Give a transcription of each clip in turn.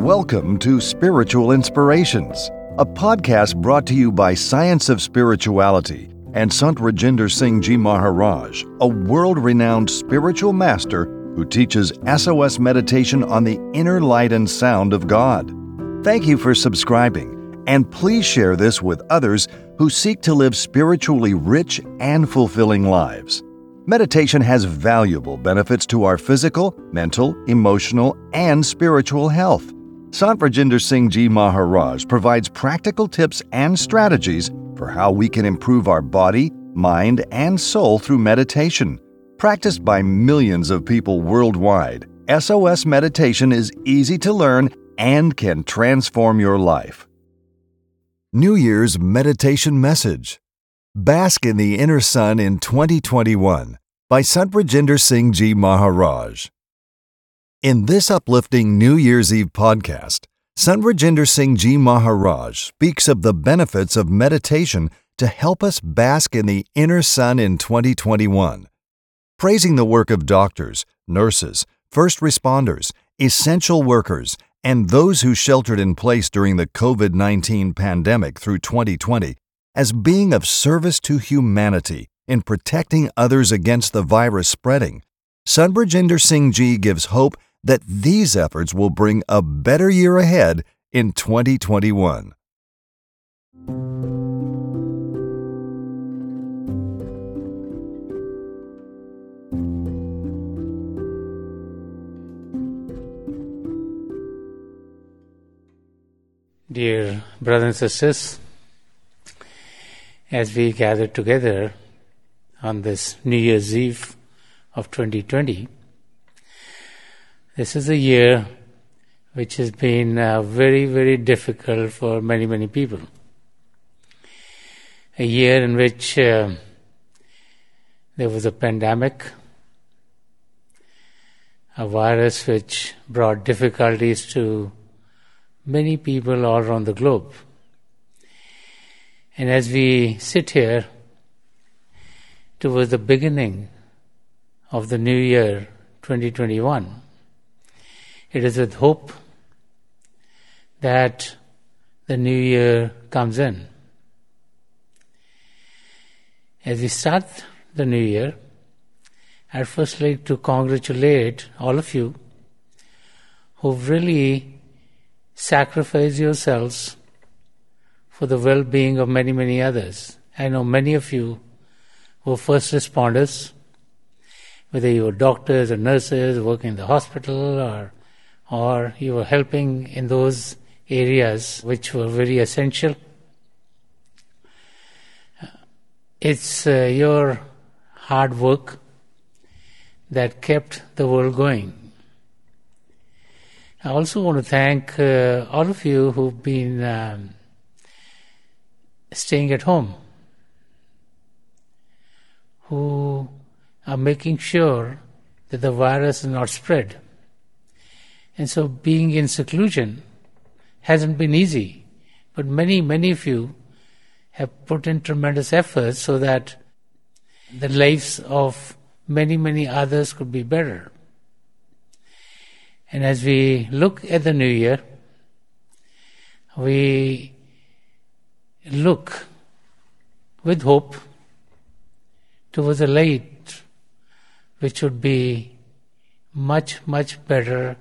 Welcome to Spiritual Inspirations, a podcast brought to you by Science of Spirituality and Sant Rajinder Singh Ji Maharaj, a world renowned spiritual master who teaches SOS meditation on the inner light and sound of God. Thank you for subscribing, and please share this with others who seek to live spiritually rich and fulfilling lives. Meditation has valuable benefits to our physical, mental, emotional, and spiritual health. Sant Singh Ji Maharaj provides practical tips and strategies for how we can improve our body, mind, and soul through meditation. Practiced by millions of people worldwide, SOS meditation is easy to learn and can transform your life. New Year's Meditation Message Bask in the Inner Sun in 2021 by Sant Singh Ji Maharaj. In this uplifting New Year's Eve podcast, Sant Singh Ji Maharaj speaks of the benefits of meditation to help us bask in the inner sun in 2021. Praising the work of doctors, nurses, first responders, essential workers, and those who sheltered in place during the COVID 19 pandemic through 2020 as being of service to humanity in protecting others against the virus spreading, Sant Rajinder Singh Ji gives hope that these efforts will bring a better year ahead in 2021. Dear brothers and sisters, as we gather together on this New Year's Eve of 2020, this is a year which has been uh, very, very difficult for many, many people. A year in which uh, there was a pandemic, a virus which brought difficulties to many people all around the globe. And as we sit here towards the beginning of the new year 2021, it is with hope that the new year comes in. As we start the new year, I'd first like to congratulate all of you who've really sacrificed yourselves for the well being of many, many others. I know many of you were first responders, whether you were doctors or nurses working in the hospital or or you were helping in those areas which were very essential. It's uh, your hard work that kept the world going. I also want to thank uh, all of you who've been um, staying at home, who are making sure that the virus is not spread. And so being in seclusion hasn't been easy. But many, many of you have put in tremendous efforts so that the lives of many, many others could be better. And as we look at the new year, we look with hope towards a light which would be much, much better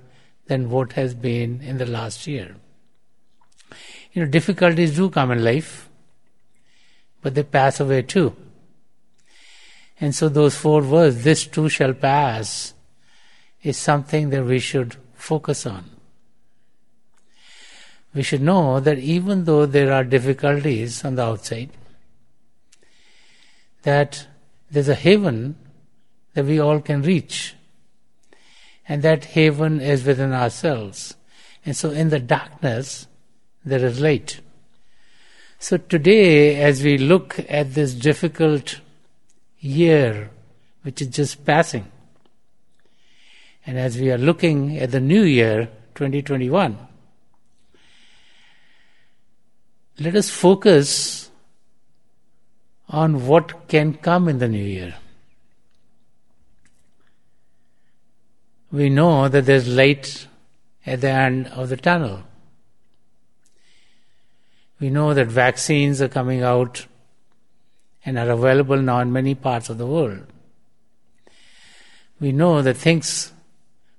than what has been in the last year. You know, difficulties do come in life, but they pass away too. And so those four words, this too shall pass, is something that we should focus on. We should know that even though there are difficulties on the outside, that there's a heaven that we all can reach and that haven is within ourselves. And so in the darkness, there is light. So today, as we look at this difficult year, which is just passing, and as we are looking at the new year, 2021, let us focus on what can come in the new year. We know that there's light at the end of the tunnel. We know that vaccines are coming out and are available now in many parts of the world. We know that things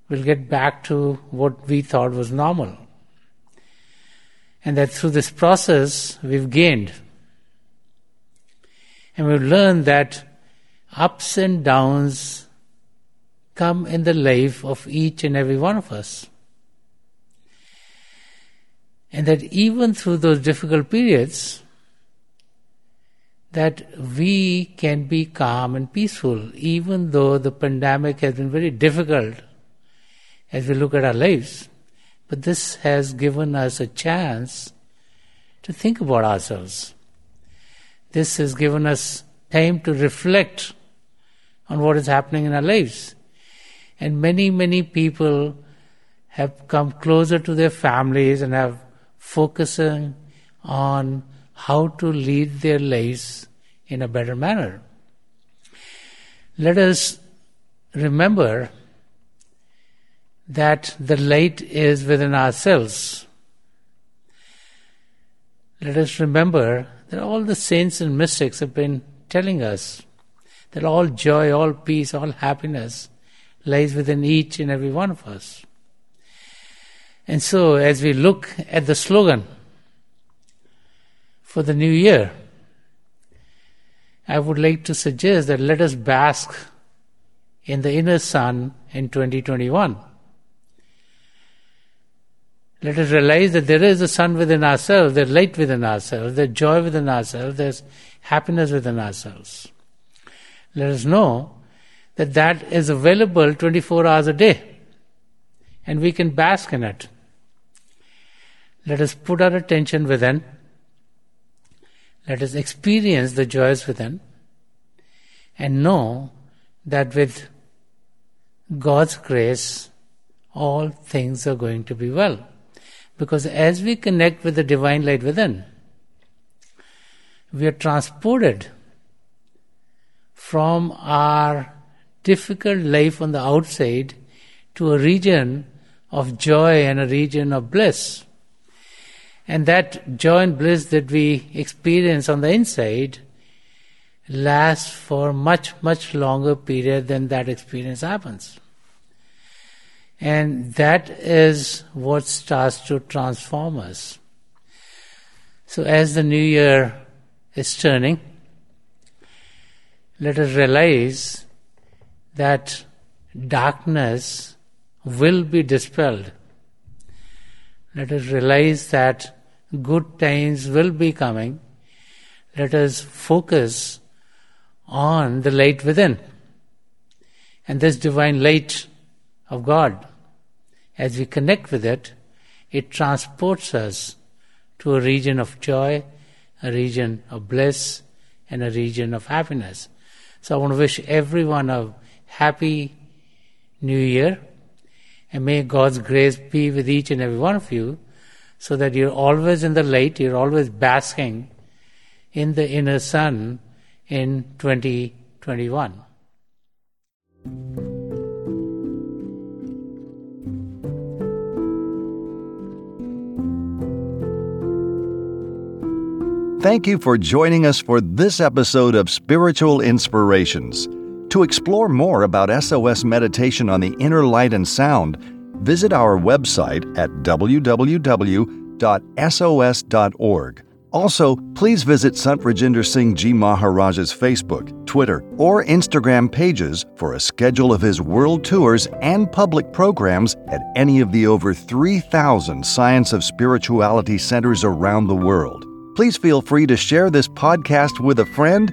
will get back to what we thought was normal. And that through this process, we've gained. And we've learned that ups and downs come in the life of each and every one of us. And that even through those difficult periods, that we can be calm and peaceful, even though the pandemic has been very difficult as we look at our lives. But this has given us a chance to think about ourselves. This has given us time to reflect on what is happening in our lives. And many, many people have come closer to their families and have focusing on how to lead their lives in a better manner. Let us remember that the light is within ourselves. Let us remember that all the saints and mystics have been telling us that all joy, all peace, all happiness lies within each and every one of us. And so, as we look at the slogan for the new year, I would like to suggest that let us bask in the inner sun in 2021. Let us realize that there is a sun within ourselves, there's light within ourselves, there's joy within ourselves, there's happiness within ourselves. Let us know that that is available 24 hours a day and we can bask in it. Let us put our attention within. Let us experience the joys within and know that with God's grace, all things are going to be well. Because as we connect with the divine light within, we are transported from our difficult life on the outside to a region of joy and a region of bliss. And that joy and bliss that we experience on the inside lasts for much, much longer period than that experience happens. And that is what starts to transform us. So, as the new year is turning, let us realize that darkness will be dispelled. Let us realize that good times will be coming. Let us focus on the light within. And this divine light of God as we connect with it, it transports us to a region of joy, a region of bliss, and a region of happiness. So I want to wish everyone a happy new year, and may God's grace be with each and every one of you, so that you're always in the light, you're always basking in the inner sun in 2021. Thank you for joining us for this episode of Spiritual Inspirations. To explore more about SOS meditation on the inner light and sound, visit our website at www.sos.org. Also, please visit Sant Rajinder Singh Ji Maharaj's Facebook, Twitter, or Instagram pages for a schedule of his world tours and public programs at any of the over 3,000 Science of Spirituality centers around the world. Please feel free to share this podcast with a friend,